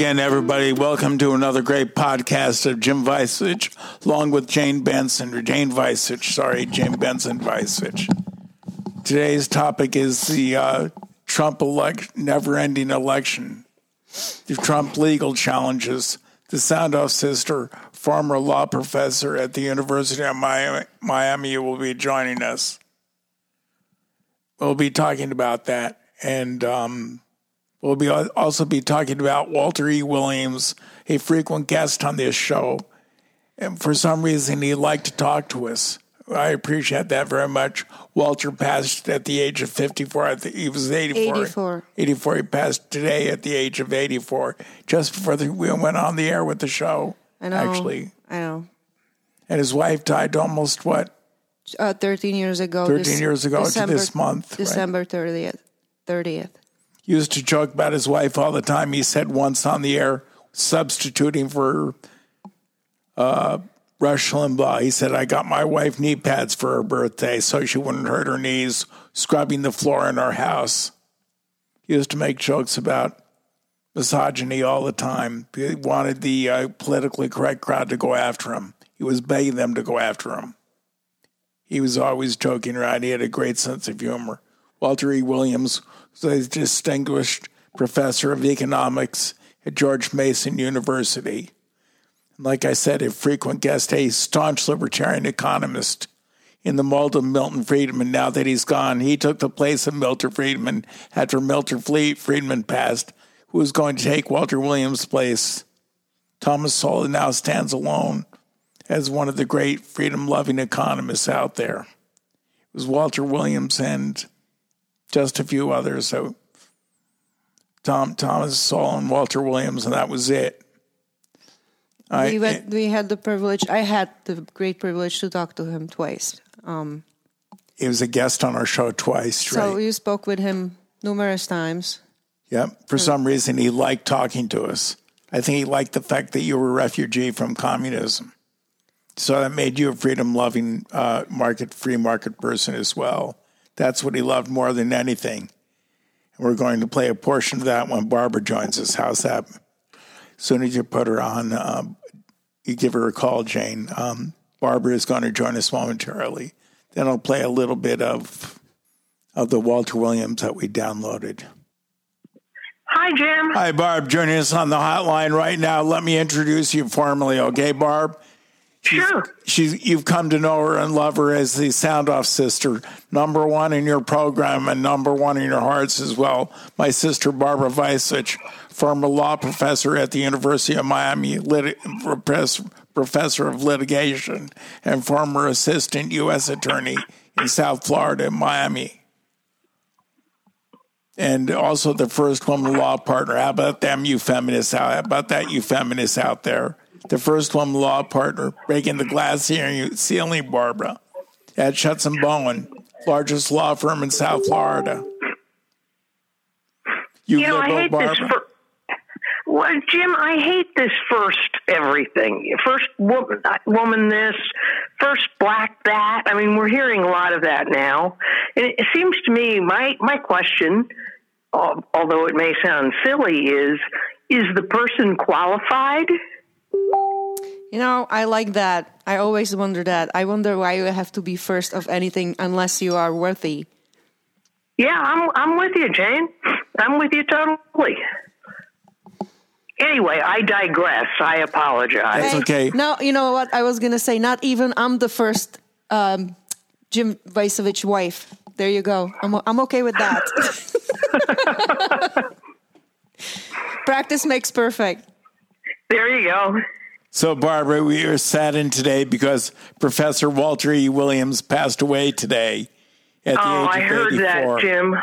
again, everybody. Welcome to another great podcast of Jim Vicevich, along with Jane Benson, or Jane Vicevich, sorry, Jane Benson Vicevich. Today's topic is the uh, Trump elect, never ending election, the Trump legal challenges. The sound off sister, former law professor at the University of Miami, Miami, will be joining us. We'll be talking about that. And um, we'll be also be talking about Walter E. Williams, a frequent guest on this show. And for some reason, he liked to talk to us. I appreciate that very much. Walter passed at the age of 54. I think he was 84. 84. 84. He passed today at the age of 84, just before the, we went on the air with the show. I know. Actually. I know. And his wife died almost, what, Uh, 13 years ago. 13 years ago to this month, right? December 30th. 30th. Used to joke about his wife all the time. He said once on the air, substituting for uh, Rush Limbaugh, he said, I got my wife knee pads for her birthday so she wouldn't hurt her knees scrubbing the floor in our house. He used to make jokes about misogyny all the time. He wanted the uh, politically correct crowd to go after him. He was begging them to go after him. He was always joking around. He had a great sense of humor. Walter E. Williams was a distinguished professor of economics at George Mason University. Like I said, a frequent guest, a staunch libertarian economist in the mold of Milton Friedman. Now that he's gone, he took the place of Milton Friedman after Milton Friedman passed, who was going to take Walter Williams' place. Thomas Sowell now stands alone as one of the great freedom loving economists out there. It was Walter Williams and just a few others. So Tom Thomas Sowell and Walter Williams, and that was it. I, we, went, we had the privilege, I had the great privilege to talk to him twice. Um, he was a guest on our show twice. so right? you spoke with him numerous times. Yep. For some reason, he liked talking to us. I think he liked the fact that you were a refugee from communism. So that made you a freedom loving uh, market, free market person as well. That's what he loved more than anything. And we're going to play a portion of that when Barbara joins us. How's that? As soon as you put her on, um, you give her a call, Jane. Um, Barbara is going to join us momentarily. Then I'll play a little bit of of the Walter Williams that we downloaded. Hi, Jim. Hi, Barb. Joining us on the hotline right now. Let me introduce you formally, okay, Barb? She's, Sure. She's, you've come to know her and love her as the sound off sister, number one in your program and number one in your hearts as well. My sister, Barbara Vicevich, former law professor at the University of Miami, lit- professor, professor of litigation, and former assistant U.S. attorney in South Florida and Miami and also the first woman law partner. How about them, you feminists? How about that, you feminists out there? The first woman law partner breaking the glass ceiling, Barbara, at Shutts and Bowen, largest law firm in South Florida. You, You know, I hate Barbara. this. For, well, Jim, I hate this first everything. First woman, woman this, first black that. I mean, we're hearing a lot of that now. And it seems to me, my, my question, although it may sound silly, is is the person qualified? You know, I like that. I always wonder that. I wonder why you have to be first of anything unless you are worthy. Yeah, I'm I'm with you, Jane. I'm with you totally. Anyway, I digress. I apologize. That's okay. No, you know what? I was going to say, not even I'm the first um, Jim Vicevich wife. There you go. I'm, I'm okay with that. Practice makes perfect. There you go. So, Barbara, we are saddened today because Professor Walter E. Williams passed away today at the Oh, age I of heard 84. that, Jim.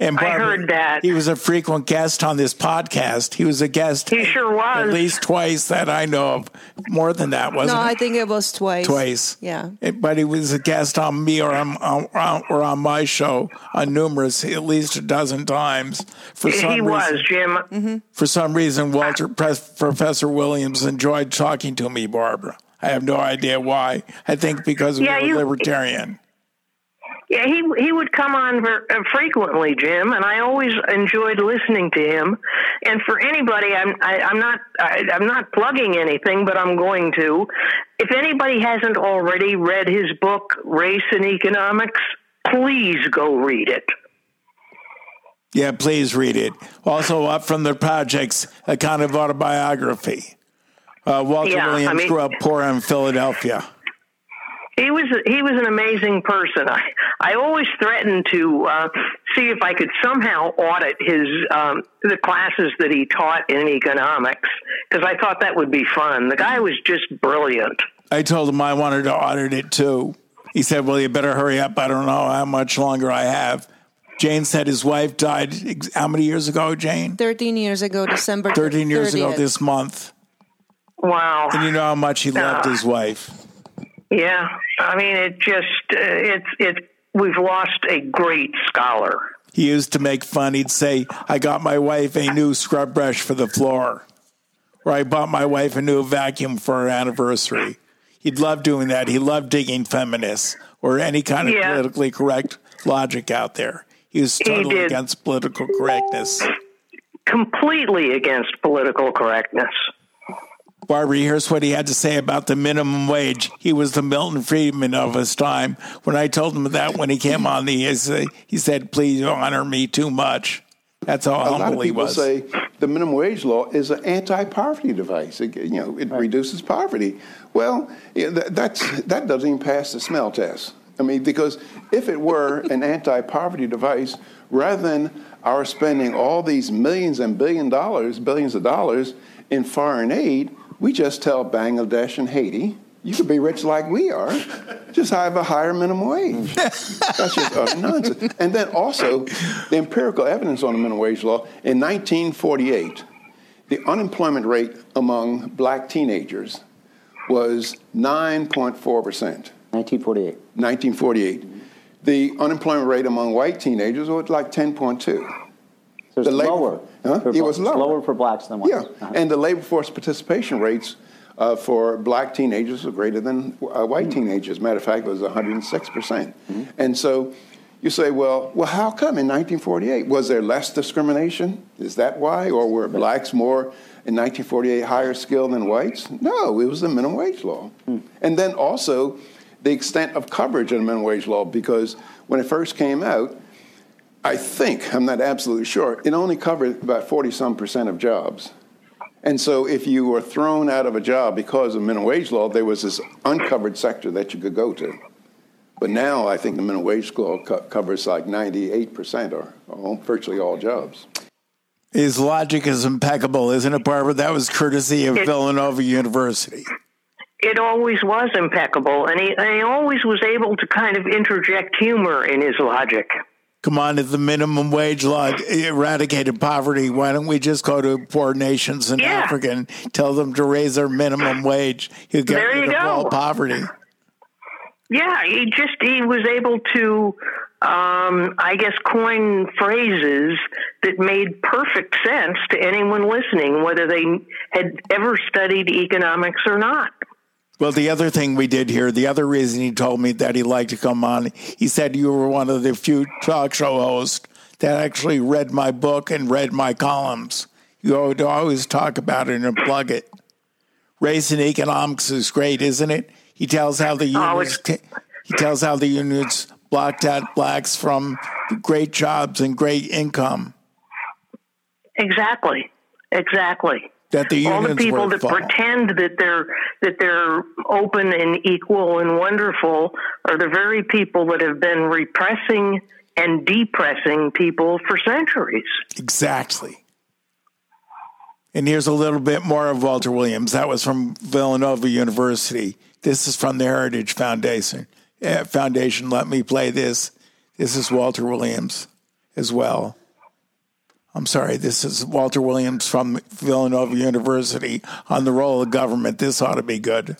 And I Barbara, heard that. He was a frequent guest on this podcast. He was a guest. He sure was. At least twice that I know of. More than that, wasn't No, it? I think it was twice. twice. Yeah. Eh, but he was a guest on me or on, on or on my show on numerous, at least a dozen times. For some He reason, was, Jim. Mm-hmm. for some reason, Walter Pres- Professor Williams enjoyed talking to me, Barbara. I have no idea why. I think because we Yeah, were you- libertarian. Yeah, he he would come on uh, frequently, Jim, and I always enjoyed listening to him. And for anybody, I'm I, I'm not I, I'm not plugging anything, but I'm going to. If anybody hasn't already read his book, Race and Economics, please go read it. Yeah, please read it. Also, up from the projects, a kind of autobiography. Uh, Walter Yeah, I Williams mean- grew up poor in Philadelphia. He was he was an amazing person. I I always threatened to uh, see if I could somehow audit his um, the classes that he taught in economics because I thought that would be fun. The guy was just brilliant. I told him I wanted to audit it too. He said, Well, you better hurry up. I don't know how much longer I have. Jane said his wife died how many years ago, Jane? 13 years ago, December 13 years ago this month. Wow. And you know how much he loved his wife. Yeah, I mean it just uh, it's it's we've lost a great scholar. He used to make fun. He'd say, I got my wife a new scrub brush for the floor, or I bought my wife a new vacuum for her anniversary. He'd love doing that. He loved digging feminists or any kind of Yeah. politically correct logic out there. He was totally did. against political correctness. Completely against political correctness. Barbara, here's what he had to say about the minimum wage. He was the Milton Friedman of his time. When I told him that when he came on the, he said, he said please honor me too much. That's how A lot of humble he people was. say the minimum wage law is an anti-poverty device. It, you know, it reduces poverty. Well, that's that doesn't even pass the smell test. I mean, because if it were an anti-poverty device, rather than our spending all these millions and billion dollars, billions of dollars in foreign aid, we just tell Bangladesh and Haiti, you could be rich like we are, just have a higher minimum wage. That's just utter nonsense. And then also, the empirical evidence on the minimum wage law in 1948, the unemployment rate among black teenagers was 9.4 percent. 1948. 1948. The unemployment rate among white teenagers was like 10.2. So The labor- lower. Huh? for It was lower. lower for blacks than whites. Yeah, Uh-huh. and the labor force participation rates uh, for black teenagers were greater than uh, white teenagers. Matter of fact, it was 106 percent. And so you say, well, well, how come in 1948 was there less discrimination? Is that why, or were blacks more in 1948 higher skilled than whites? No, it was the minimum wage law, and then also the extent of coverage of the minimum wage law because when it first came out. I think, I'm not absolutely sure, it only covered about 40 some percent of jobs. And so if you were thrown out of a job because of minimum wage law, there was this uncovered sector that you could go to. But now I think the minimum wage law co- covers like 98% or, or virtually all jobs. His logic is impeccable, isn't it, Barbara? That was courtesy of It- Villanova University. It always was impeccable, and he, and he always was able to kind of interject humor in his logic. Come on, if the minimum wage law eradicated poverty, why don't we just go to poor nations in Yeah. Africa and tell them to raise their minimum wage? You get There you rid of go. all poverty. Yeah, he just he was able to, um, I guess, coin phrases that made perfect sense to anyone listening, whether they had ever studied economics or not. Well, the other thing we did here, the other reason he told me that he liked to come on, he said you were one of the few talk show hosts that actually read my book and read my columns. You would always talk about it and plug it. Race and economics is great, isn't it? He tells how the Oh, unions t- he tells how the unions blocked out blacks from great jobs and great income. Exactly, exactly. That the All the people that pretend that they're that they're open and equal and wonderful are the very people that have been repressing and depressing people for centuries. Exactly. And here's a little bit more of Walter Williams. That was from Villanova University. This is from the Heritage Foundation. Uh, Foundation. Let me play this. This is Walter Williams as well. I'm sorry. This is Walter Williams from Villanova University on the role of government. This ought to be good.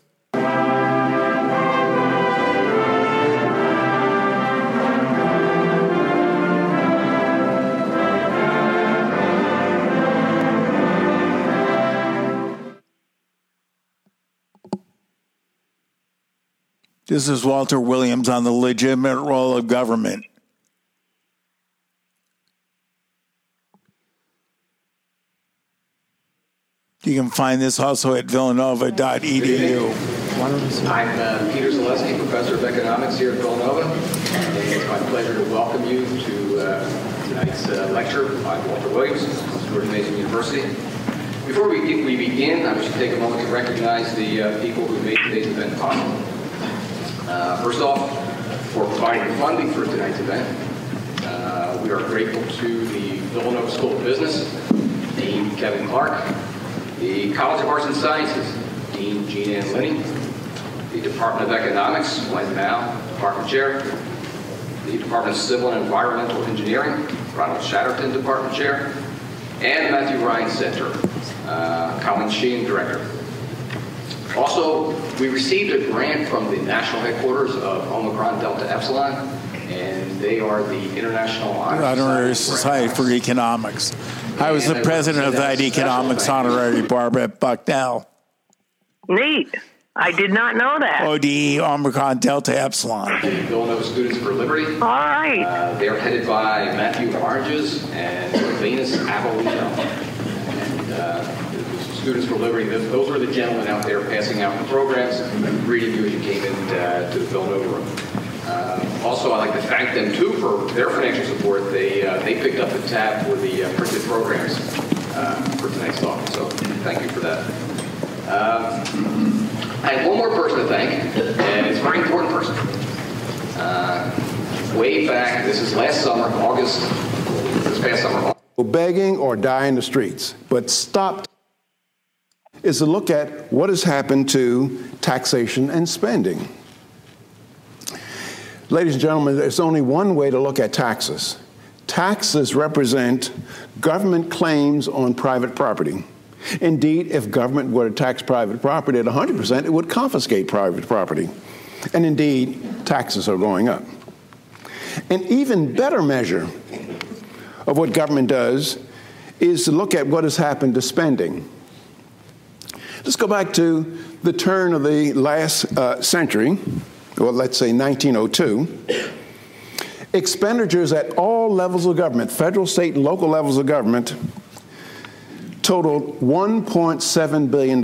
This is Walter Williams on the legitimate role of government. You can find this also at villanova.edu. I'm uh, Peter Zaleski, professor of economics here at Villanova, and it's my pleasure to welcome you to uh, tonight's uh, lecture by Walter Williams, George Mason University. Before we, we begin, I should take a moment to recognize the uh, people who made today's event possible. Uh, first off, for providing funding for tonight's event, uh, we are grateful to the Villanova School of Business, Dean Kevin Clark, the College of Arts and Sciences, Dean Jean Ann Linney, the Department of Economics, Glenn Mao, Department Chair, the Department of Civil and Environmental Engineering, Ronald Chadderton, Department Chair, and Matthew Ryan Center, uh, Colleen Sheehan, Director. Also, we received a grant from the national headquarters of Omicron Delta Epsilon, and they are the International Honor Honorary Society for Economics. I was the president of that economics honorary bar at Bucknell. Neat. I did not know that. ODE Omicron Delta Epsilon. Villanova Students for Liberty. All right. Uh, they're headed by Matthew Oranges and Venus Avellino. And uh, Students for Liberty, those are the gentlemen out there passing out the programs, and greeting you as you came into uh, to the Villanova room. Uh, also, I'd like to thank them too for their financial support. They uh, they picked up the tab for the uh, printed programs uh, for tonight's talk, so thank you for that. Um, I have one more person to thank, and it's a very important person. Uh, way back, this is last summer, August, this past summer. Begging or die in the streets, but stopped is to look at what has happened to taxation and spending. Ladies and gentlemen, there's only one way to look at taxes. Taxes represent government claims on private property. Indeed, if government were to tax private property at 100%, it would confiscate private property. And indeed, taxes are going up. An even better measure of what government does is to look at what has happened to spending. Let's go back to the turn of the last uh, century, well, let's say 1902. Expenditures at all levels of government, federal, state, and local levels of government, totaled $1.7 billion.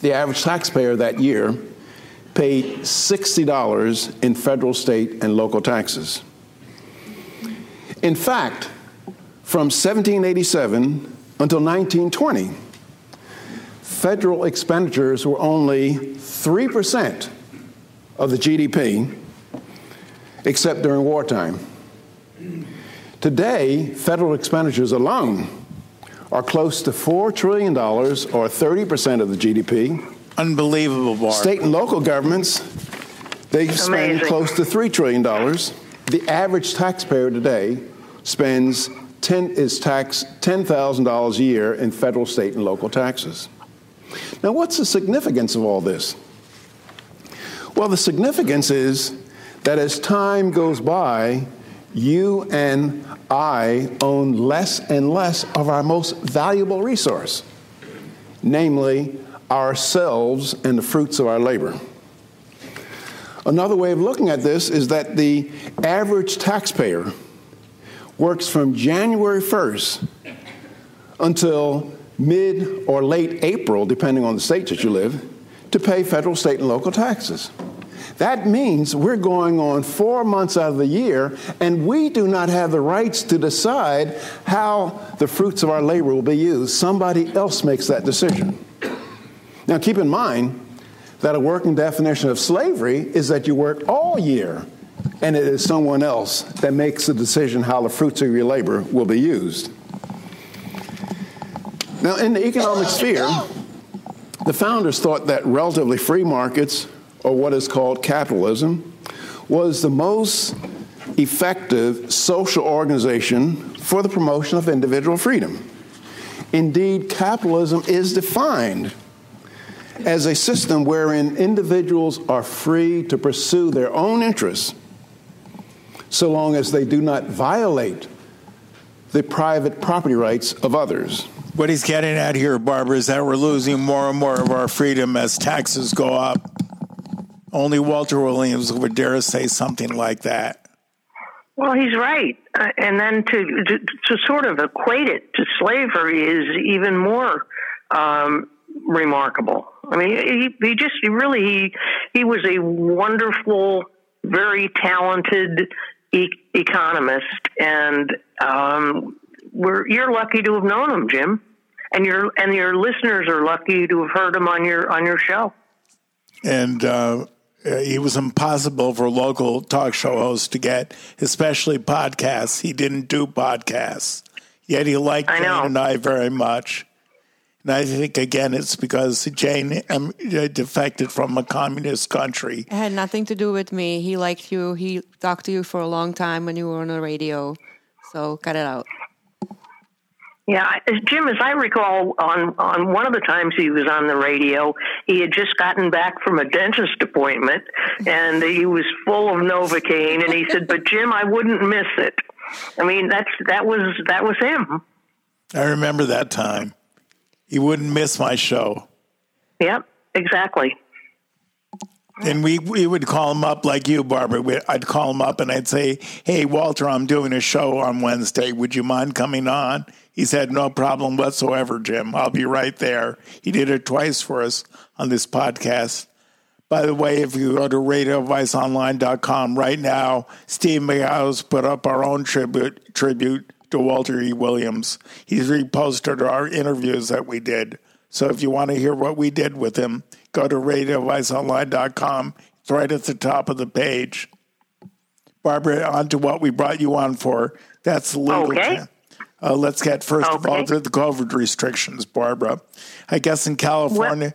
The average taxpayer that year paid $60 in federal, state, and local taxes. In fact, from 1787 until 1920, federal expenditures were only 3% of the GDP, except during wartime. Today, federal expenditures alone are close to $4 trillion, or 30% of the GDP. Unbelievable, Barb. State and local governments, they spend Amazing. close to $3 trillion. The average taxpayer today spends 10, is taxed $10,000 a year in federal, state, and local taxes. Now, what's the significance of all this? Well, the significance is that as time goes by, you and I own less and less of our most valuable resource, namely ourselves and the fruits of our labor. Another way of looking at this is that the average taxpayer works from January 1st until mid or late April, depending on the state that you live, to pay federal, state, and local taxes. That means we're going on four months out of the year, and we do not have the rights to decide how the fruits of our labor will be used. Somebody else makes that decision. Now, keep in mind that a working definition of slavery is that you work all year, and it is someone else that makes the decision how the fruits of your labor will be used. Now, in the economic sphere, the founders thought that relatively free markets, or what is called capitalism, was the most effective social organization for the promotion of individual freedom. Indeed, capitalism is defined as a system wherein individuals are free to pursue their own interests so long as they do not violate the private property rights of others. What he's getting at here, Barbara, is that we're losing more and more of our freedom as taxes go up. Only Walter Williams would dare say something like that. Well, he's right, uh, and then to, to to sort of equate it to slavery is even more um, remarkable. I mean, he, he just he really he, he was a wonderful, very talented e- economist, and um, we're you're lucky to have known him, Jim, and your and your listeners are lucky to have heard him on your on your show. And uh, it was impossible for local talk show hosts to get, especially podcasts. He didn't do podcasts, yet he liked Jane and I very much. And I think again, it's because Jane um, defected from a communist country. It had nothing to do with me. He liked you. He talked to you for a long time when you were on the radio. So cut it out. Yeah, Jim, as I recall, on on one of the times he was on the radio, he had just gotten back from a dentist appointment, and he was full of Novocaine, and he said, "But Jim, I wouldn't miss it." I mean, that's that was that was him. I remember that time. He wouldn't miss my show. Yep, exactly. And we, we would call him up like you, Barbara. We, I'd call him up and I'd say, Hey, Walter, I'm doing a show on Wednesday. Would you mind coming on? He said, No problem whatsoever, Jim. I'll be right there. He did it twice for us on this podcast. By the way, if you go to radioadviceonline.com right now, Steve McHouse put up our own tribute, tribute to Walter E. Williams. He's reposted our interviews that we did. So if you want to hear what we did with him, go to radioadviceonline.com. It's right at the top of the page. Barbara, on to what we brought you on for. That's the legal. Okay. cha- Uh, let's get first of all to the COVID restrictions, Barbara. I guess in California,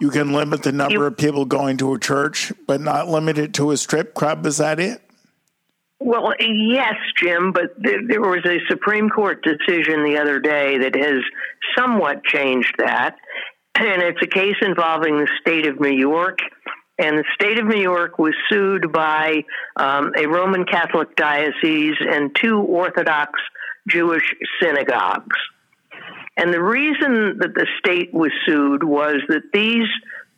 you can limit the number You- of people going to a church, but not limit it to a strip club. Is that it? Well, yes, Jim, but there, there was a Supreme Court decision the other day that has somewhat changed that. And it's a case involving the state of New York. And the state of New York was sued by um, a Roman Catholic diocese and two Orthodox Jewish synagogues. And the reason that the state was sued was that these,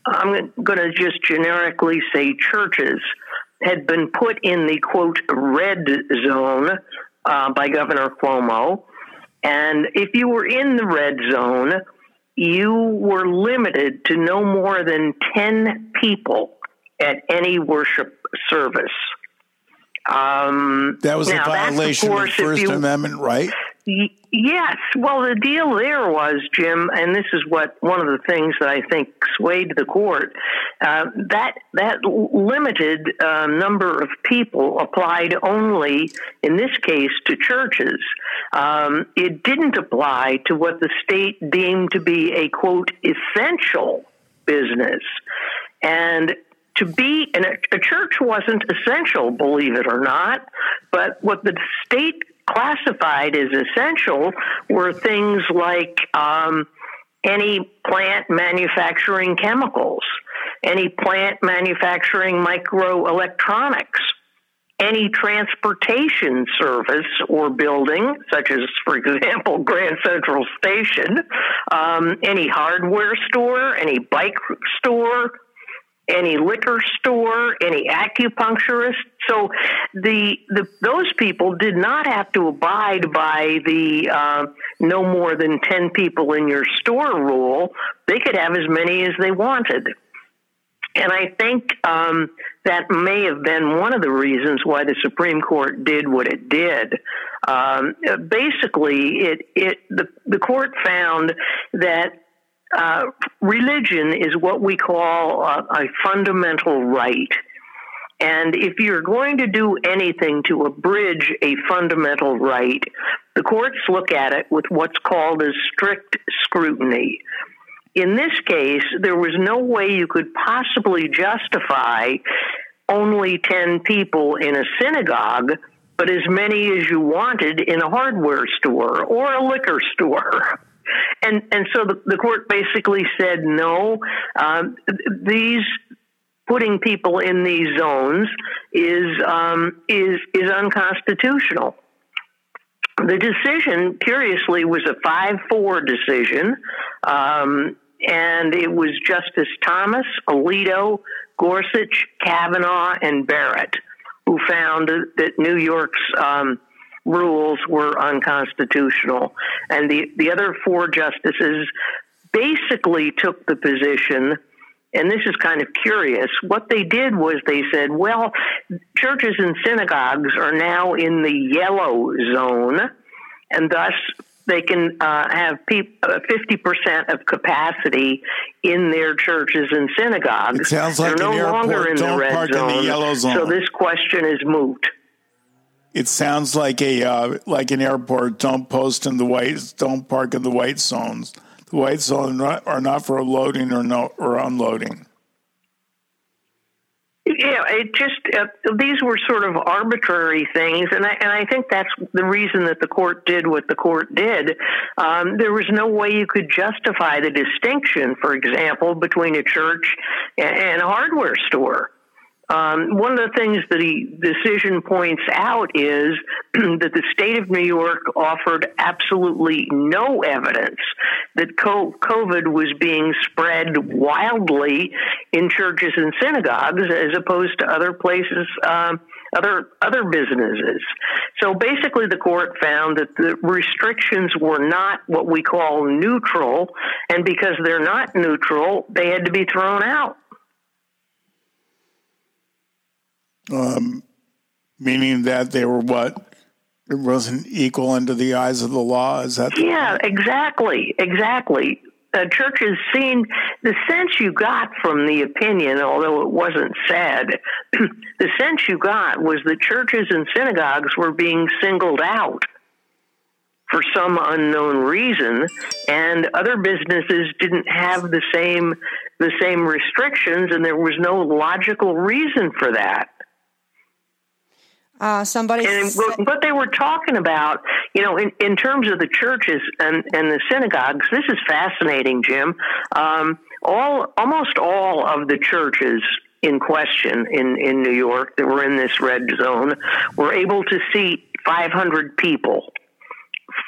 I'm going to just generically say churches, had been put in the quote red zone uh, by Governor Cuomo. And if you were in the red zone, you were limited to no more than 10 people at any worship service. Um, That was now, a violation of, course, if First you- Amendment, right? Yes. Well, the deal there was, Jim, and this is what one of the things that I think swayed the court. Uh, that that limited uh, number of people applied only, in this case, to churches. Um, it didn't apply to what the state deemed to be a quote essential business, and to be a church wasn't essential, believe it or not. But what the state classified as essential were things like um, any plant manufacturing chemicals, any plant manufacturing microelectronics, any transportation service or building, such as, for example, Grand Central Station, um, any hardware store, any bike store, any liquor store, any acupuncturist. So the, the those people did not have to abide by the uh, no more than ten people in your store rule. They could have as many as they wanted. And I think um, that may have been one of the reasons why the Supreme Court did what it did. Um, basically, it it the the court found that uh, religion is what we call a, a fundamental right. And if you're going to do anything to abridge a fundamental right, the courts look at it with what's called as strict scrutiny. In this case, there was no way you could possibly justify only 10 people in a synagogue, but as many as you wanted in a hardware store or a liquor store. And and so the, the court basically said no. Um, these putting people in these zones is um, is is unconstitutional. The decision, curiously, was a five-four decision. Um, and it was Justice Thomas, Alito, Gorsuch, Kavanaugh, and Barrett who found that New York's um, rules were unconstitutional. And the, the other four justices basically took the position and this is kind of curious. What they did was they said, well, churches and synagogues are now in the yellow zone, and thus they can uh, have uh, fifty percent of capacity in their churches and synagogues. It sounds like They're no an longer airport. in Don't the red park zone, in the yellow zone. So this question is moot. It sounds like a uh, like an airport. Don't post in the white. Don't park in the white zones. The white zones are not for loading or no or unloading. Yeah, it just uh, these were sort of arbitrary things, and I and I think that's the reason that the court did what the court did. Um, there was no way you could justify the distinction, for example, between a church and a hardware store. Um, one of the things that the decision points out is that the state of New York offered absolutely no evidence that COVID was being spread wildly in churches and synagogues as opposed to other places. Um, other other businesses. So basically, the court found that the restrictions were not what we call neutral, and because they're not neutral, they had to be thrown out. Um, meaning that they were what it wasn't equal under the eyes of the law. Is that yeah, exactly, exactly. The church has seen the sense you got from the opinion, although it wasn't said. the sense you got was that churches and synagogues were being singled out for some unknown reason, and other businesses didn't have the same the same restrictions, and there was no logical reason for that. Uh, somebody and what they were talking about, you know, in, in terms of the churches and, and the synagogues, this is fascinating, Jim. Um, all almost all of the churches in question in, in New York that were in this red zone were able to seat 500 people.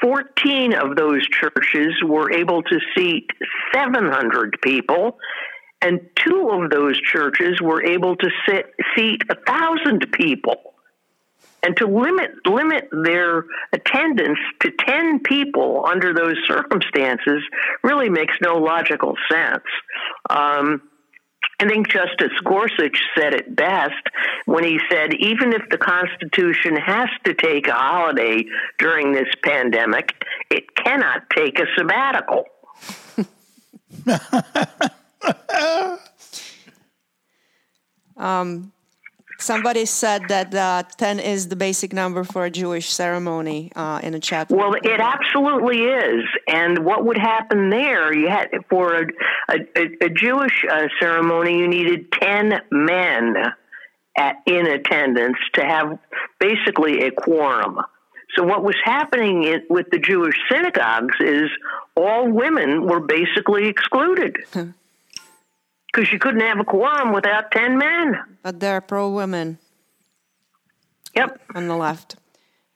14 of those churches were able to seat 700 people, and two of those churches were able to sit, seat 1,000 people and to limit limit their attendance to 10 people under those circumstances really makes no logical sense. Um, I think Justice Gorsuch said it best when he said, even if the Constitution has to take a holiday during this pandemic, it cannot take a sabbatical. um, Somebody said that uh, 10 is the basic number for a Jewish ceremony uh, in a chat. Well, it absolutely is. And what would happen there? You had for a, a, a Jewish uh, ceremony, you needed 10 men at, in attendance to have basically a quorum. So what was happening in, with the Jewish synagogues is all women were basically excluded. because you couldn't have a quorum without 10 men. But they're pro women. Yep. On the left.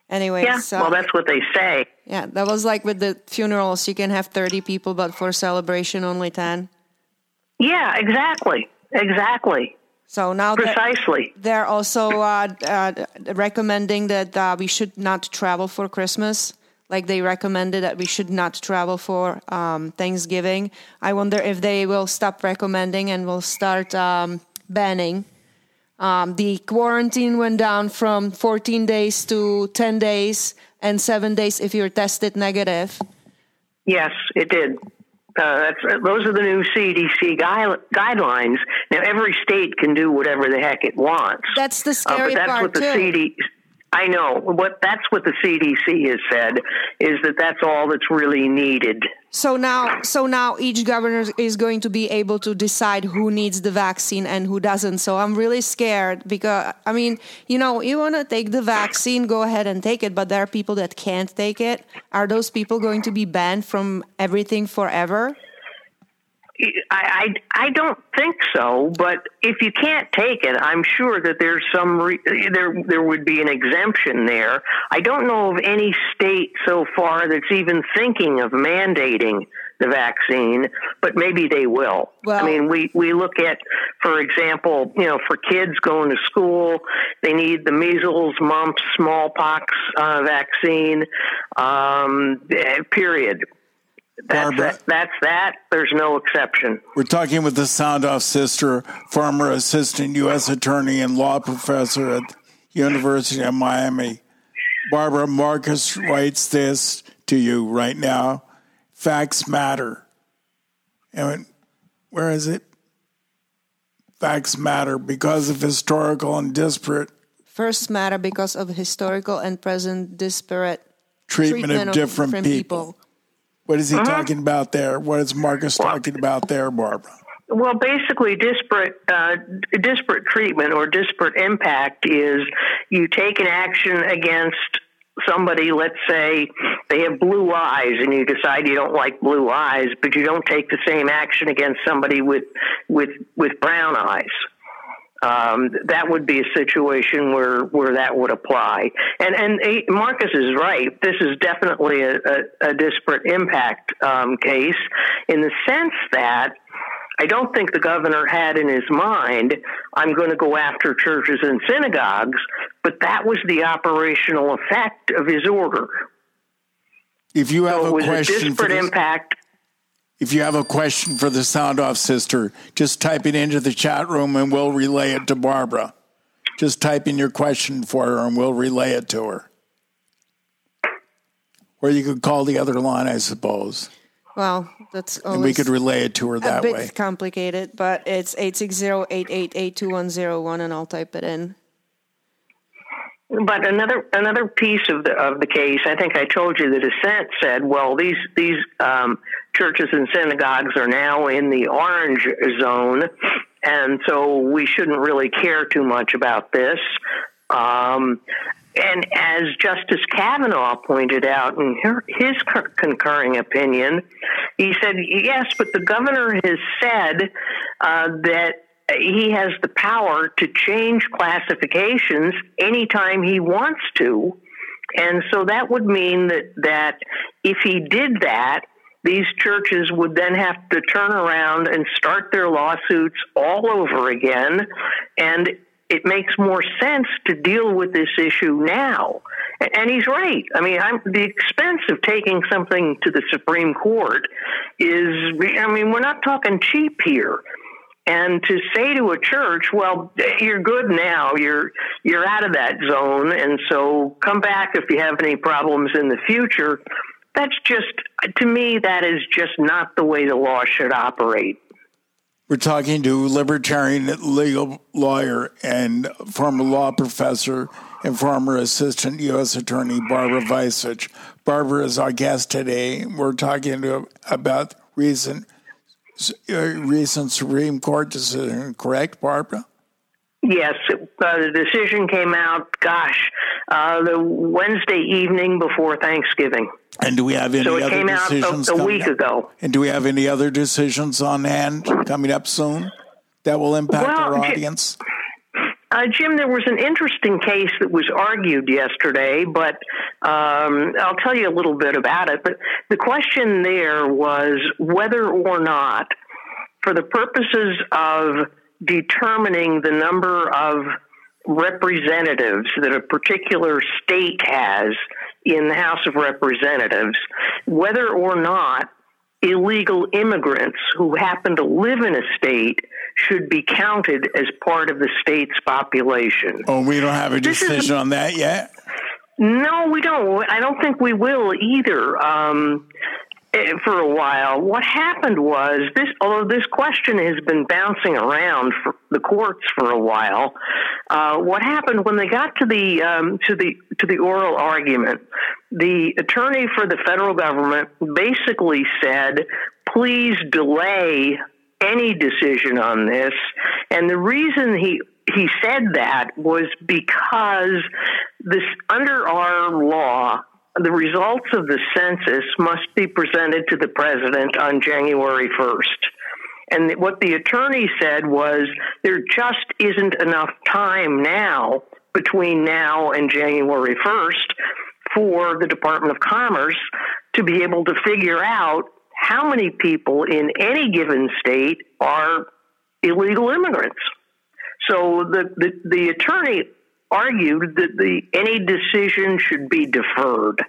Anyway, yeah, so, well, that's what they say. Yeah, that was like with the funerals. You can have 30 people, but for celebration, only 10. Yeah, exactly. Exactly. So now precisely, they're, they're also uh, uh, recommending that uh, we should not travel for Christmas like they recommended that we should not travel for um, Thanksgiving. I wonder if they will stop recommending and will start um, banning. Um, the quarantine went down from 14 days to 10 days and seven days if you're tested negative. Yes, it did. Uh, those are the new CDC gui- guidelines. Now, every state can do whatever the heck it wants. That's the scary uh, but that's part what the too. CD- I know what that's what the CDC has said is that that's all that's really needed. So now, so now each governor is going to be able to decide who needs the vaccine and who doesn't. So I'm really scared because I mean, you know, you want to take the vaccine, go ahead and take it, but there are people that can't take it. Are those people going to be banned from everything forever? I, I, I don't think so, but if you can't take it, I'm sure that there's some re- there there would be an exemption there. I don't know of any state so far that's even thinking of mandating the vaccine, but maybe they will. Well- I mean, we, we look at, for example, you know, for kids going to school, they need the measles, mumps, smallpox uh, vaccine, um, eh, period. That's Barbara- that, that's that. There's no exception. We're talking with the sound off sister, former assistant U.S. attorney and law professor at University of Miami. Barbara Marcus writes this to you right now. Facts matter. And where is it? Facts matter because of historical and disparate First matter because of historical and present disparate treatment, of different, people. What is he talking about there? What is Marcus talking about there, Barbara? Well, basically, disparate uh, disparate treatment or disparate impact is you take an action against somebody. Let's say they have blue eyes, and you decide you don't like blue eyes, but you don't take the same action against somebody with with with brown eyes. Um, that would be a situation where, where that would apply. And and eh, Marcus is right. This is definitely a, a, a disparate impact um, case in the sense that I don't think the governor had in his mind, I'm going to go after churches and synagogues, but that was the operational effect of his order. If you have So it a was a question disparate impact. If you have a question for the sound off sister, just type it into the chat room and we'll relay it to Barbara. Just type in your question for her and we'll relay it to her. Or you could call the other line, I suppose, Well, that's and we could relay it to her that a bit way. complicated, but it's 860-888-2101 and I'll type it in. But another another piece of the of the case, I think I told you the dissent said, well, these these um, churches and synagogues are now in the orange zone, and so we shouldn't really care too much about this. Um, and as Justice Kavanaugh pointed out in her, his cur- concurring opinion, he said, yes, but the governor has said uh, that he has the power to change classifications anytime he wants to. And so that would mean that, that if he did that, these churches would then have to turn around and start their lawsuits all over again. And it makes more sense to deal with this issue now. And he's right. I mean, I'm, the expense of taking something to the Supreme Court is, I mean, we're not talking cheap here. And to say to a church, well, you're good now, you're, you're out of that zone, and so come back if you have any problems in the future, that's just, to me, that is just not the way the law should operate. We're talking to libertarian legal lawyer and former law professor and former assistant U.S. Attorney Barbara Vicevich. Barbara is our guest today. We're talking to, about recent recent Supreme Court decision. Correct, Barbara? Yes, uh, the decision came out. Gosh, uh, the Wednesday evening before Thanksgiving. And do we have any So it other came out decisions a, a week up? ago. And do we have any other decisions on hand coming up soon that will impact Well, our J- audience? Uh, Jim, there was an interesting case that was argued yesterday, but um, I'll tell you a little bit about it. But the question there was whether or not, for the purposes of determining the number of representatives that a particular state has in the House of Representatives, whether or not illegal immigrants who happen to live in a state should be counted as part of the state's population. Oh, we don't have a decision on that yet. No, we don't. I don't think we will either. Um, eh, for a while, what happened was this. Although this question has been bouncing around for the courts for a while, uh, what happened when they got to the um, to the to the oral argument? The attorney for the federal government basically said, "Please delay any decision on this." And the reason he he said that was because this under our law the results of the census must be presented to the president on January 1st. And what the attorney said was there just isn't enough time now between now and January 1st for the Department of Commerce to be able to figure out how many people in any given state are illegal immigrants. So the, the, the attorney argued that the any decision should be deferred.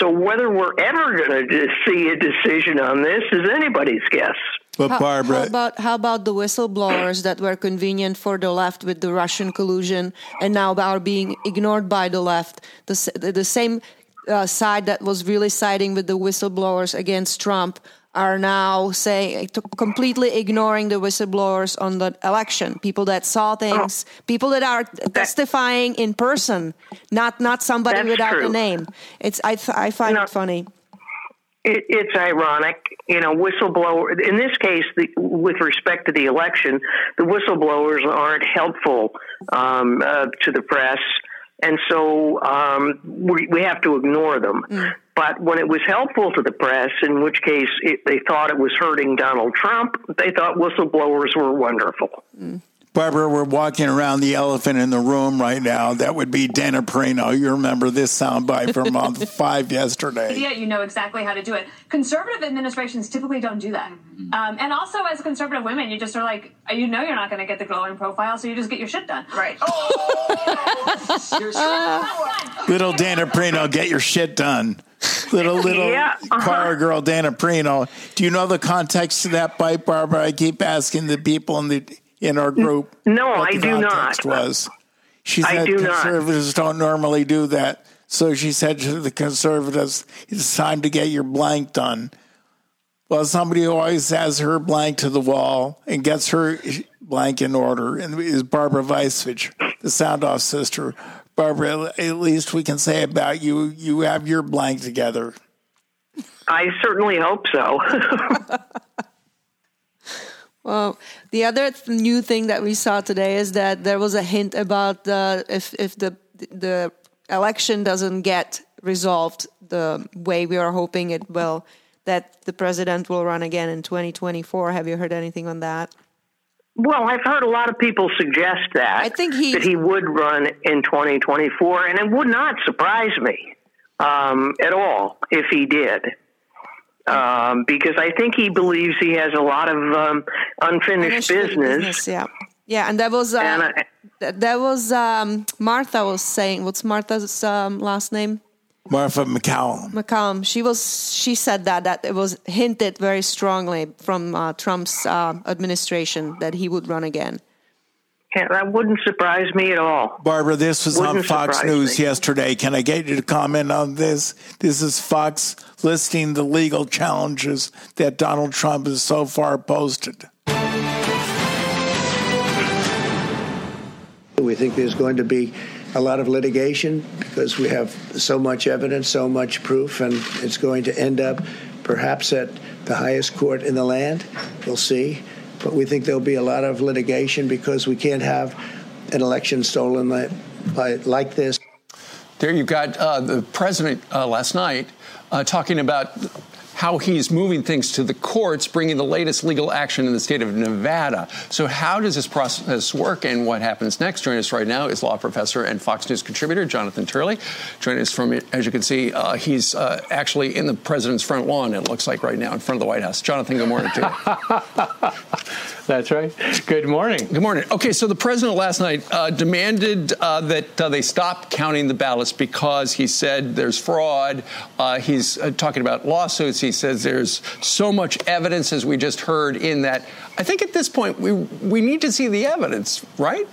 So whether we're ever going to see a decision on this is anybody's guess. But How, Barbara, how about how about the whistleblowers that were convenient for the left with the Russian collusion and now are being ignored by the left? The the, the same uh, side that was really siding with the whistleblowers against Trump are now saying completely ignoring the whistleblowers on the election. People that saw things, people that are testifying in person, not not somebody without a name. It's I th- I find No. it funny. It, it's ironic, you know, whistleblower. In this case, the, with respect to the election, the whistleblowers aren't helpful um, uh, to the press, and so um, we, we have to ignore them. But when it was helpful to the press, in which case it, they thought it was hurting Donald Trump, they thought whistleblowers were wonderful. Barbara, we're walking around the elephant in the room right now. That would be Dana Perino. You remember this soundbite from month five yesterday. Yeah, you know exactly how to do it. Conservative administrations typically don't do that. Um, and also, as conservative women, you just are like, you know, you're not going to get the glowing profile, so you just get your shit done. Right. Little Dana Perino, get your shit done. Little little Yeah, uh-huh. car girl Dana Perino. Do you know the context of that bite, Barbara? I keep asking the people in the in our group. No, I do not. Was she said do not. conservatives don't normally do that. So she said to the conservatives, "It's time to get your blank done." Well, somebody who always has her blank to the wall and gets her blank in order, and is Barbara Vicevich, the sound off sister. Barbara, at least we can say about you, you have your blank together. I certainly hope so. Well, the other th- new thing that we saw today is that there was a hint about the, if if the the election doesn't get resolved the way we are hoping it will, that the president will run again in 2024. Have you heard anything on that? Well, I've heard a lot of people suggest that. I think he- that he would run in 2024, and it would not surprise me um, at all if he did. Um, because I think he believes he has a lot of um, unfinished Finished business. yeah, yeah, and that was uh, And I- th- that was um, Martha was saying. What's Martha's um, last name? Martha McCallum. McCallum. She was. She said that that it was hinted very strongly from uh, Trump's uh, administration that he would run again. Yeah, that wouldn't surprise me at all. Barbara, this was on Wouldn't Fox News me. yesterday. Can I get you to comment on this? This is Fox listing the legal challenges that Donald Trump has so far posted. We think there's going to be a lot of litigation because we have so much evidence, so much proof, and it's going to end up perhaps at the highest court in the land. We'll see. But we think there'll be a lot of litigation because we can't have an election stolen like, by, like this. There you've got uh, the president uh, last night uh, talking about how he's moving things to the courts, bringing the latest legal action in the state of Nevada. So, how does this process work and what happens next? Joining us right now is law professor and Fox News contributor Jonathan Turley. Joining us from, as you can see, uh, he's uh, actually in the president's front lawn, it looks like right now, in front of the White House. Jonathan, good morning to you. That's right. Good morning. Good morning. Okay, so the president last night uh, demanded uh, that uh, they stop counting the ballots because he said there's fraud. Uh, he's uh, talking about lawsuits. He says there's so much evidence, as we just heard, in that. I think at this point we we need to see the evidence, right?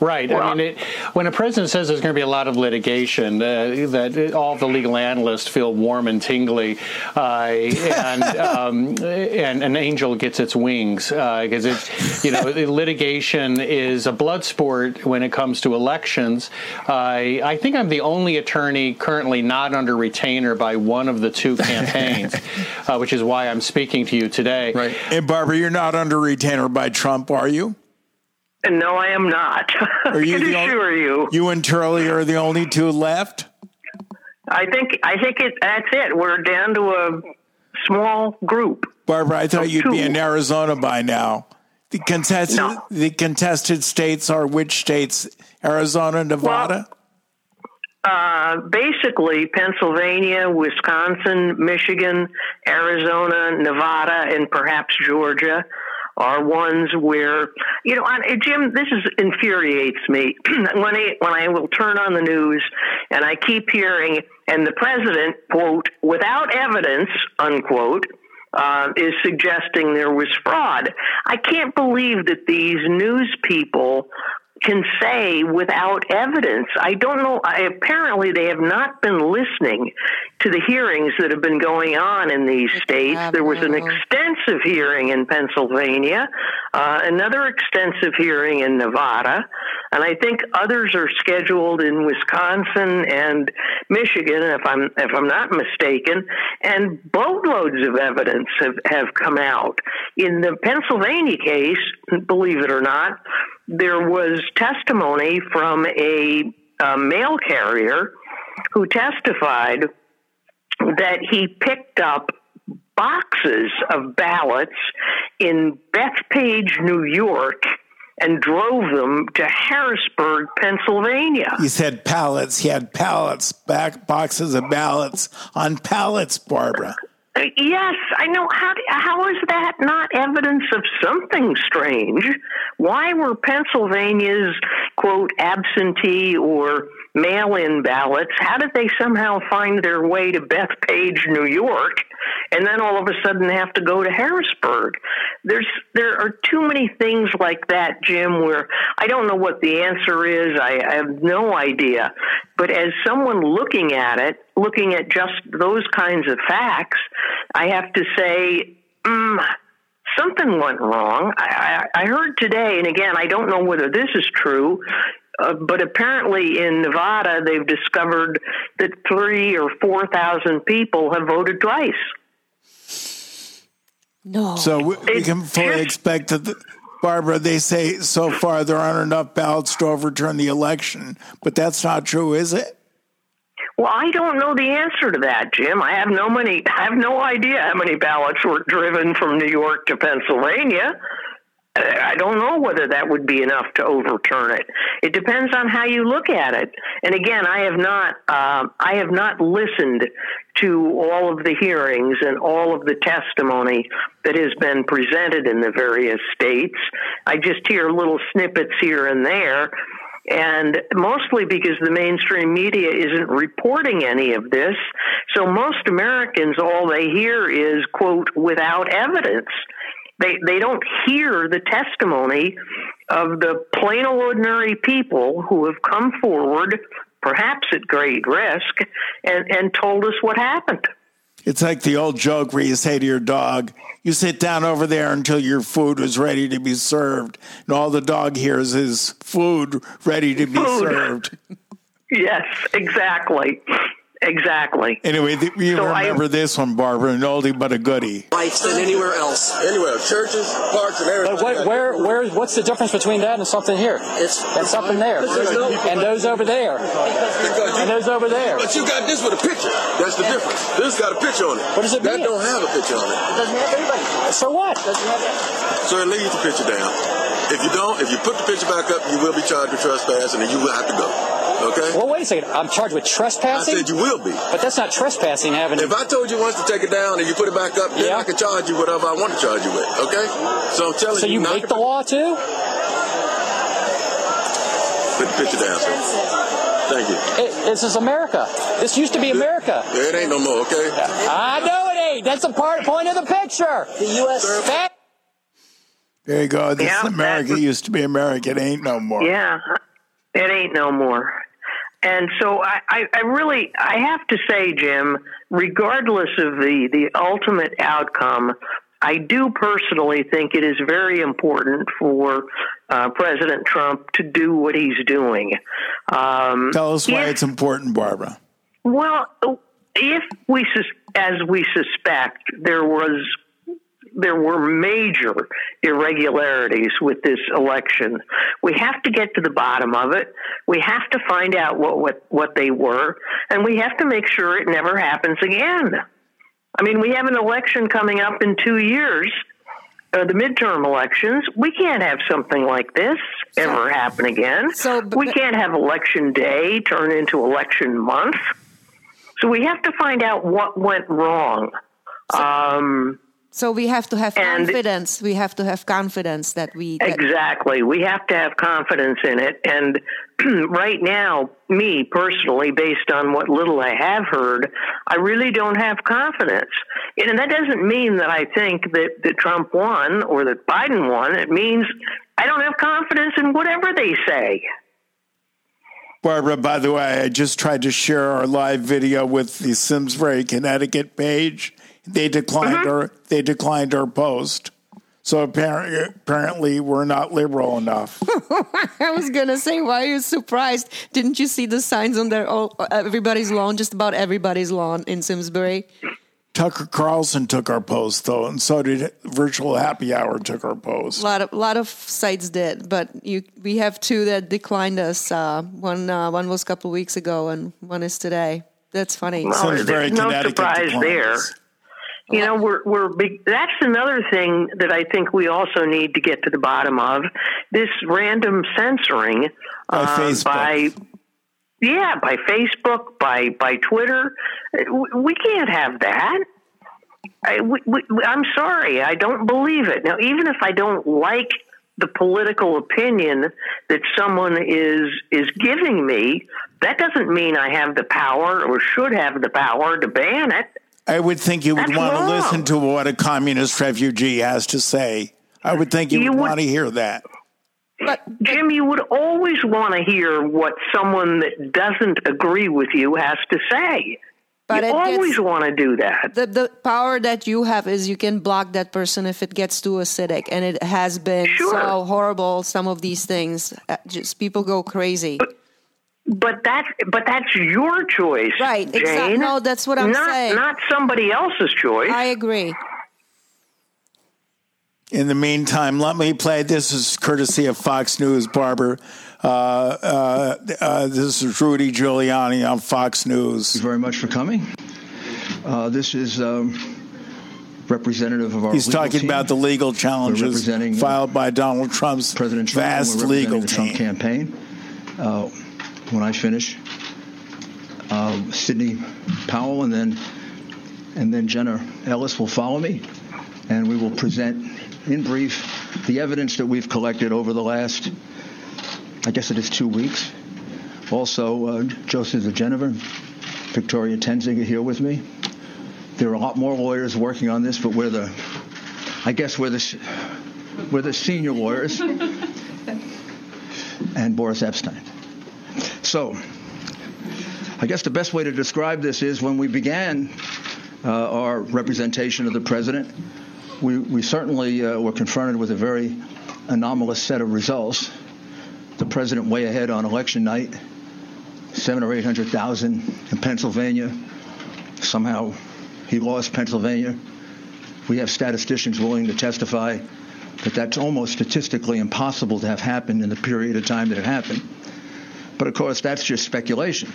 Right. I mean, it, when a president says there's going to be a lot of litigation, uh, that all the legal analysts feel warm and tingly, uh, and, um, and an angel gets its wings because it, you know, litigation is a blood sport when it comes to elections. I I think I'm the only attorney currently not under retainer by one of the two campaigns, uh, which is why I'm speaking to you today. Right. And Barbara, you're not under retainer by Trump, are you? No, I am not. Are you I can the only- assure you. You and Turley are the only two left. I think I think it, that's it. We're down to a small group. Barbara, I thought you'd be in Arizona by now. The contested No. the contested states are which states? Arizona, Nevada. uh, basically Pennsylvania, Wisconsin, Michigan, Arizona, Nevada, and perhaps Georgia are ones where you know, I, Jim, this is infuriates me when I when I will turn on the news and I keep hearing and the president quote without evidence unquote uh, is suggesting there was fraud. I can't believe that these news people can say without evidence. I don't know. I, apparently, they have not been listening to the hearings that have been going on in these states. There was an extensive hearing in Pennsylvania, uh, another extensive hearing in Nevada, and I think others are scheduled in Wisconsin and Michigan, if I'm if I'm not mistaken. And boatloads of evidence have have come out in the Pennsylvania case. Believe it or not there was testimony from a, a mail carrier who testified that he picked up boxes of ballots in Bethpage, New York, and drove them to Harrisburg, Pennsylvania. He said pallets. He had pallets, back boxes of ballots on pallets, Barbara. Yes, I know. How how is that not evidence of something strange? Why were Pennsylvania's quote absentee or mail-in ballots? How did they somehow find their way to Bethpage, New York, and then all of a sudden have to go to Harrisburg? There's there are too many things like that, Jim. Where I don't know what the answer is. I, I have no idea. But as someone looking at it, looking at just those kinds of facts, I have to say, mm, something went wrong. I, I, I heard today, and again, I don't know whether this is true. Uh, but apparently in Nevada, they've discovered that three or four thousand people have voted twice. No. So we, we can fully expect that, the, Barbara, they say so far there aren't enough ballots to overturn the election, but that's not true, is it? Well, I don't know the answer to that, Jim. I have no money. I have no idea how many ballots were driven from New York to Pennsylvania. I don't know whether that would be enough to overturn it. It depends on how you look at it. And again, I have not, uh, I have not listened to all of the hearings and all of the testimony that has been presented in the various states. I just hear little snippets here and there and mostly because the mainstream media isn't reporting any of this. So most Americans, all they hear is, quote, without evidence. They, they don't hear the testimony of the plain ordinary people who have come forward, perhaps at great risk, and, and told us what happened. It's like the old joke where you say to your dog, you sit down over there until your food is ready to be served. And all the dog hears is food ready to be food. served. Yes, exactly. Exactly. Anyway, th- you so remember I, this one, Barbara, an oldie but a goodie. Life than anywhere else. Anywhere, churches, parks, and everything. But what, where, where, what's the difference between that and something here? It's and something there, no, and those over there, you, and those over there. But you got this with a picture. That's the difference. This got a picture on it. What does it that mean? That don't have a picture on it. It doesn't have anybody. So what? Doesn't have that. So leave the picture down. If you don't, if you put the picture back up, you will be charged with trespass, and then you will have to go. Okay. Well, wait a second. I'm charged with trespassing. I said you will be. But that's not trespassing. Having. If I told you once to take it down and you put it back up, then yeah. I can charge you whatever I want to charge you with. Okay. So I'm telling so you. So you make the law too. Put the picture down, sir. Thank you. It, this is America. This used to be America. It ain't no more, okay? I know it ain't. That's the part point of the picture. The U.S. That- there you go. This yeah, America used to be America. It ain't no more. Yeah, it ain't no more. And so I, I, I really I have to say, Jim, regardless of the, the ultimate outcome, I do personally think it is very important for uh, President Trump to do what he's doing. Um, Tell us why if, it's important, Barbara. Well, if we, as we suspect, there was there were major irregularities with this election. We have to get to the bottom of it. We have to find out what, what, what they were, and we have to make sure it never happens again. I mean, we have an election coming up in two years, uh, the midterm elections. We can't have something like this. ever happen again. So we can't have election day turn into election month. So we have to find out what went wrong. Um, So we have to have And- confidence. We have to have confidence that we that- Exactly. We have to have confidence in it. And right now, me personally, based on what little I have heard, I really don't have confidence. And that doesn't mean that I think that, that Trump won or that Biden won. It means I don't have confidence in whatever they say. Barbara, by the way, I just tried to share our live video with the Simsbury, Connecticut page. They declined our they declined our post. So apparently, apparently we're not liberal enough. I was gonna say, why are you surprised? Didn't you see the signs on their all, everybody's lawn? Just about everybody's lawn in Simsbury. Tucker Carlson took our post though, and so did Virtual Happy Hour took our post. A lot of lot of sites did, but you we have two that declined us. Uh, one uh, one was a couple weeks ago, and one is today. That's funny. Well, there's no surprise there. You know, we're we're big, that's another thing that I think we also need to get to the bottom of this random censoring By uh, Facebook. by yeah by Facebook by by Twitter. We- We can't have that. I, we, we, I'm sorry, I don't believe it. Now, even if I don't like the political opinion that someone is is giving me, that doesn't mean I have the power or should have the power to ban it. I would think you would That's want to listen to what a communist refugee has to say. I would think you, You would would- want to hear that. But Jim, you would always want to hear what someone that doesn't agree with you has to say. But you always want to do that. The the power that you have is you can block that person if it gets too acidic, and it has been so horrible. Some of these things, uh, just people go crazy. But that's but that's your choice, Right, Jane. exact- no, that's what I'm not, saying. Not somebody else's choice. I agree. In the meantime, let me play. This is courtesy of Fox News, Barber. Uh, uh, uh, this is Rudy Giuliani on Fox News. Thank you very much for coming. Uh, this is um, representative of our. He's legal talking team. about the legal We're challenges filed by Donald Trump's President Trump. vast legal representing Trump campaign. Uh, when I finish, uh, Sidney Powell and then and then Jenna Ellis will follow me, and we will present in brief the evidence that we've collected over the last, I guess it is two weeks. Also, uh, Joseph diGenova, Victoria Toensing are here with me. There are a lot more lawyers working on this, but we're the, I guess we're the, we're the senior lawyers, and Boris Epshteyn. So, I guess the best way to describe this is when we began uh, our representation of the president, we, we certainly uh, were confronted with a very anomalous set of results. The president way ahead on election night, seven or eight hundred thousand in Pennsylvania. Somehow he lost Pennsylvania. We have statisticians willing to testify that that's almost statistically impossible to have happened in the period of time that it happened. But of course, that's just speculation.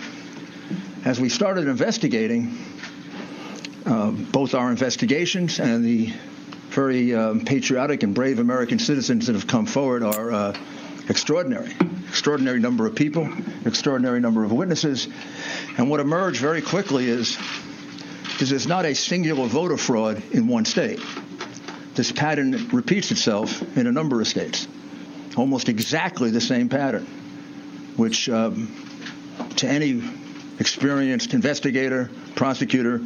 As we started investigating, uh, both our investigations and the very um, patriotic and brave American citizens that have come forward are uh, extraordinary. Extraordinary number of people, extraordinary number of witnesses. And what emerged very quickly is, is there's not a singular voter fraud in one state. This pattern repeats itself in a number of states. Almost exactly the same pattern, which um, to any experienced investigator, prosecutor,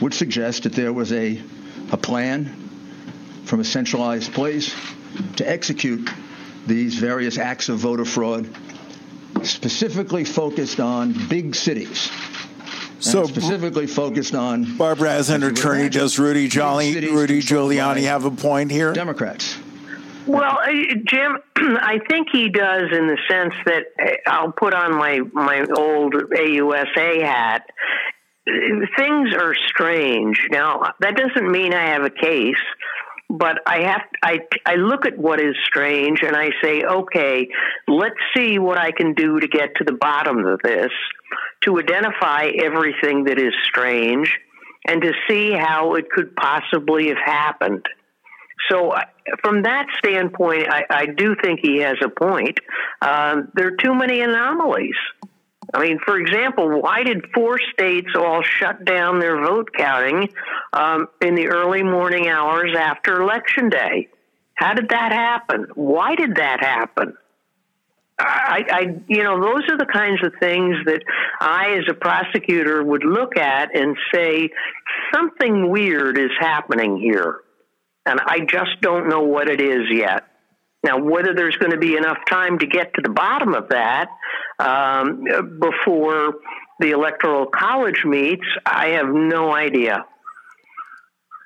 would suggest that there was a, a plan from a centralized place to execute these various acts of voter fraud, specifically focused on big cities. So- specifically focused on Barbara, as an attorney, does Rudy, Jolly, Rudy Giuliani have a point here? Democrats. Well, uh, Jim, I think he does in the sense that uh, I'll put on my my old AUSA hat. Things are strange. Now, that doesn't mean I have a case, but I have I I look at what is strange and I say, okay, let's see what I can do to get to the bottom of this, to identify everything that is strange, and to see how it could possibly have happened. So, from that standpoint, I, I do think he has a point. Um, there are too many anomalies. I mean, for example, why did four states all shut down their vote counting um, in the early morning hours after Election Day? How did that happen? Why did that happen? I, I, you know, those are the kinds of things that I, as a prosecutor, would look at and say something weird is happening here, and I just don't know what it is yet. Now, whether there's going to be enough time to get to the bottom of that um, before the electoral college meets, I have no idea.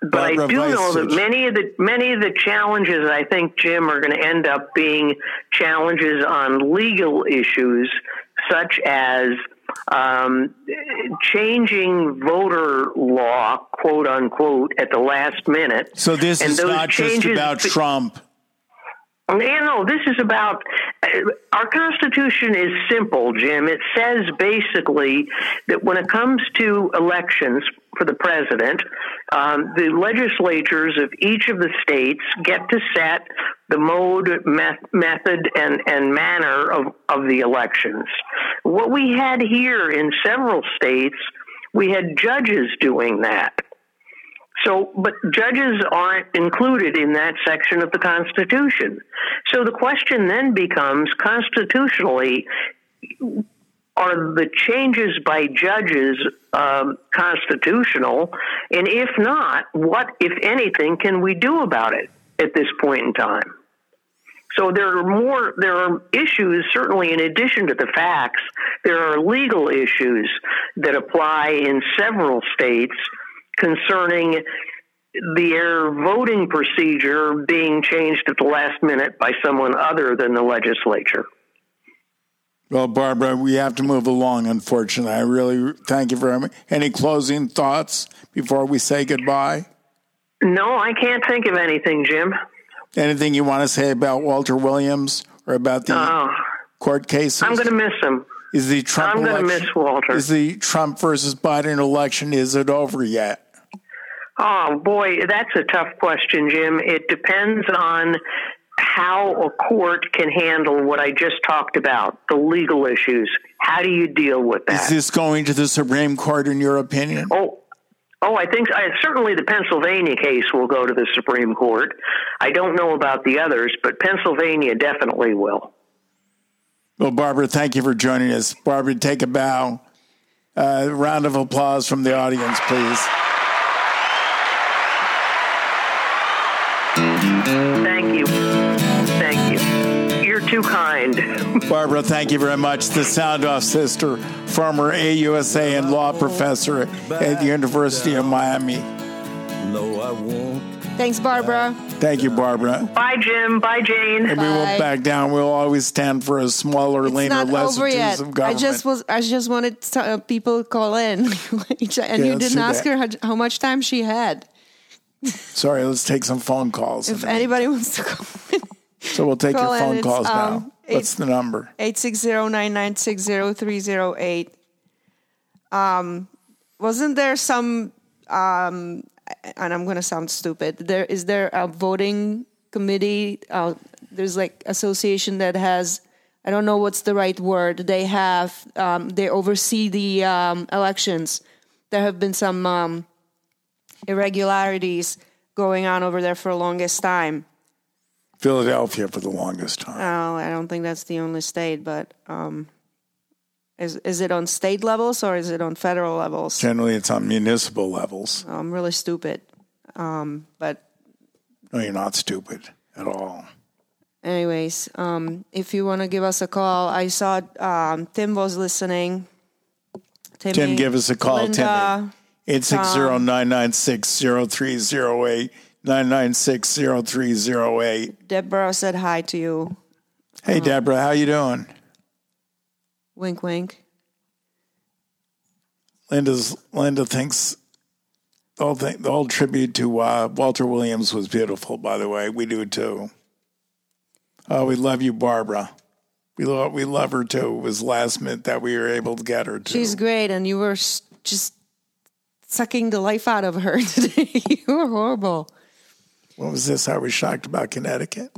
But I Barbara do know that many of the many of the challenges I think Jim are going to end up being challenges on legal issues, such as um, changing voter law, quote unquote, at the last minute. So this And is not just about Trump. You know, this is about uh, our Constitution is simple, Jim. It says basically that when it comes to elections for the president, um, the legislatures of each of the states get to set the mode, meth- method, and, and manner of, of the elections. What we had here in several states, we had judges doing that. So, but judges aren't included in that section of the Constitution. So the question then becomes constitutionally, are the changes by judges um, constitutional? And if not, what, if anything, can we do about it at this point in time? So there are more, there are issues, certainly in addition to the facts, there are legal issues that apply in several states concerning their voting procedure being changed at the last minute by someone other than the legislature. Well, Barbara, we have to move along, unfortunately. I really thank you very much. Any closing thoughts before we say goodbye? No, I can't think of anything, Jim. Anything you want to say about Walter Williams or about the Oh, court cases? I'm going to miss him. Is the Trump I'm gonna miss Walter. Is the Trump versus Biden election is it over yet? Oh boy, that's a tough question, Jim. It depends on how a court can handle what I just talked about, the legal issues. How do you deal with Is that? this going to the Supreme Court in your opinion? Oh, oh, I think I, certainly the Pennsylvania case will go to the Supreme Court. I don't know about the others, but Pennsylvania definitely will. Well, Barbara, thank you for joining us. Barbara, take a bow. Uh, round of applause from the audience, please. Too kind. Barbara, thank you very much. The sound off sister, former AUSA and law professor at the University of Miami. No, I won't. Thanks, Barbara. Thank you, Barbara. Bye, Jim. Bye, Jane. And we won't back down. We'll always stand for a smaller, It's leaner, not less over yet. intrusive I just was. I just wanted to, uh, people call in, and Yeah, you let's didn't ask that. her how, how much time she had. Sorry, let's take some phone calls. If anybody wants to call, so we'll take call your phone calls now. um, What's the number? eight six zero nine nine six zero three zero eight. Um, wasn't there some? Um, and I'm gonna sound stupid. There is there a voting committee? Uh, there's like association that has. I don't know what's the right word. They have. Um, they oversee the um, elections. There have been some um, irregularities going on over there for the longest time. Philadelphia for the longest time. Oh, I don't think that's the only state, but um, is is it on state levels or is it on federal levels? Generally, it's on municipal levels. Oh, I'm really stupid, um, but No, you're not stupid at all. anyways, um, if you want to give us a call, I saw um, Tim was listening. Timmy, Tim, give us a call, Linda, Timmy. 860-996-0308. 996-0308. Deborah said hi to you. Hey, Deborah, how you doing? Wink, wink. Linda's Linda thinks the whole thing, the whole tribute to uh, Walter Williams was beautiful. By the way, we do too. Oh, we love you, Barbara. We love we love her too. It was last minute that we were able to get her to. She's great, and you were just sucking the life out of her today. you were horrible. What was this? I was shocked about Connecticut.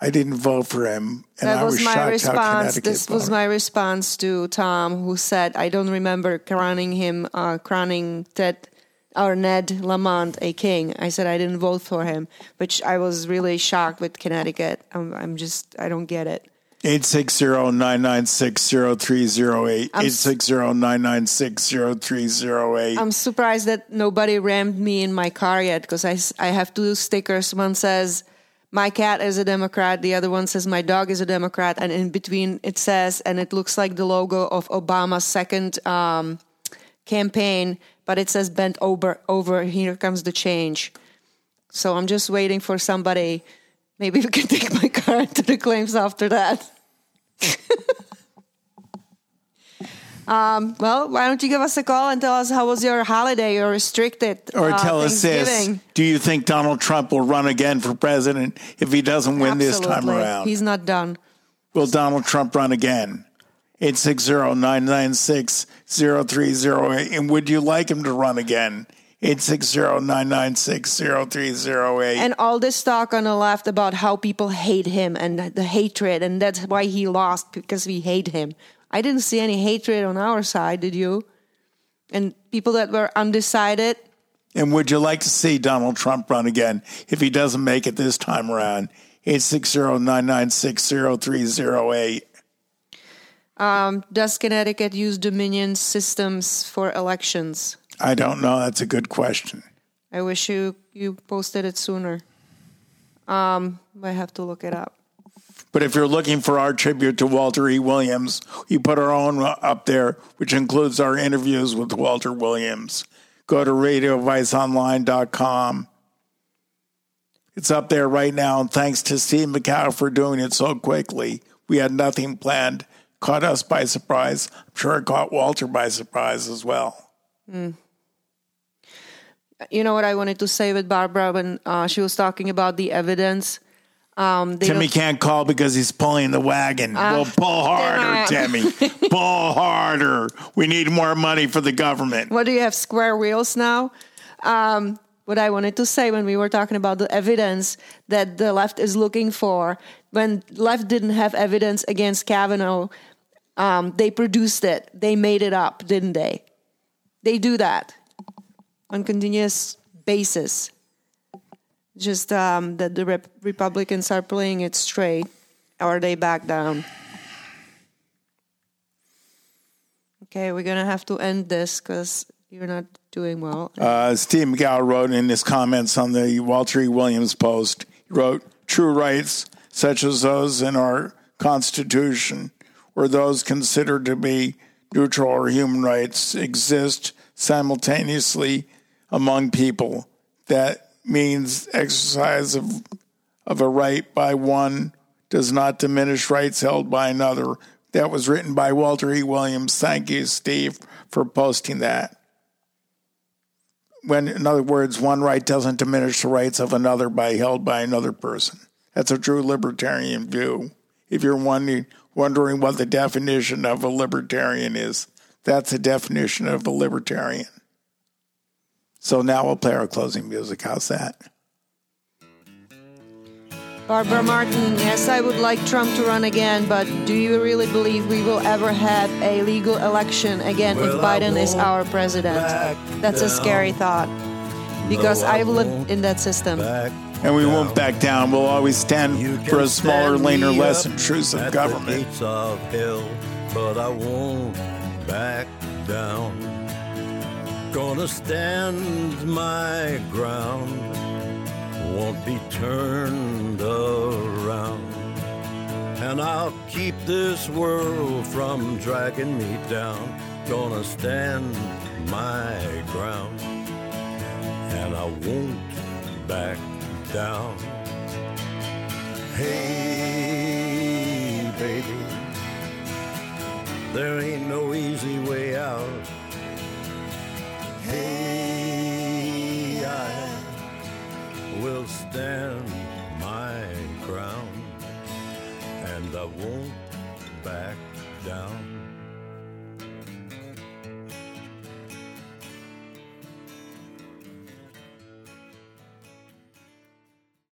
I didn't vote for him, and that I was, was, my response. This was my response to Tom, who said, "I don't remember crowning him, uh, crowning Ted or Ned Lamont a king." I said I didn't vote for him, which I was really shocked with Connecticut. I'm, I'm just, I don't get it. 860-996-0308. I'm 860-996-0308. I'm surprised that nobody rammed me in my car yet because I, I have two stickers. One says, My cat is a Democrat. The other one says, My dog is a Democrat. And in between it says, and it looks like the logo of Obama's second um, campaign, but it says, Bent over, over, here comes the change. So I'm just waiting for somebody. Maybe we can take my car into the claims after that. Um, well, why don't you give us a call and tell us how was your holiday? You're restricted. Or uh, tell us this. Do you think Donald Trump will run again for president if he doesn't win this time around? He's not done. Will Donald Trump run again? 860-996-0308. And would you like him to run again? 860-996-0308. And all this talk on the left about how people hate him and the hatred, and that's why he lost because we hate him. I didn't see any hatred on our side, did you? And people that were undecided, And would you like to see Donald Trump run again if he doesn't make it this time around? 860-996-0308. um, does Connecticut use Dominion systems for elections? I don't know. That's a good question. I wish you you posted it sooner. Um, I have to look it up. But if you're looking for our tribute to Walter E. Williams, we put our own up there, which includes our interviews with Walter Williams. Go to radioviceonline.com. It's up there right now, and thanks to Steve McCow for doing it so quickly. We had nothing planned. Caught us by surprise. I'm sure it caught Walter by surprise as well. Mm. You know what I wanted to say with Barbara when uh, she was talking about the evidence. Um, they Timmy can't call because he's pulling the wagon. Uh, well, pull harder, Timmy. pull harder. We need more money for the government. What do you have? Square wheels now? Um, what I wanted to say when we were talking about the evidence that the left is looking for, when left didn't have evidence against Kavanaugh, um, they produced it. They made it up, didn't they? They do that on continuous basis. Just um, that the rep- Republicans are playing it straight, or they back down. Okay, we're gonna have to end this because you're not doing well. Uh, Steve McGow wrote in his comments on the Walter E. Williams post, he wrote, True rights, such as those in our Constitution, or those considered to be neutral or human rights, exist simultaneously among people. That means exercise of, of a right by one does not diminish rights held by another. That was written by Walter E. Williams. Thank you, Steve, for posting that when in other words one right doesn't diminish the rights of another by held by another person that's a true libertarian view if you're wondering, wondering what the definition of a libertarian is that's the definition of a libertarian so now we'll play our closing music how's that Barbara Martin, yes, I would like Trump to run again, but do you really believe we will ever have a legal election again if Well, I Biden is our president? That's a scary thought because No, I I've lived in that system. and we won't back down we'll always stand for a smaller leaner less intrusive government of hell, but I won't back down. Gonna stand my ground, won't be turned around. And I'll keep this world from dragging me down. Gonna stand my ground, and I won't back down. Hey, baby, there ain't no easy way out. Hey, I will stand my ground, and I won't back down.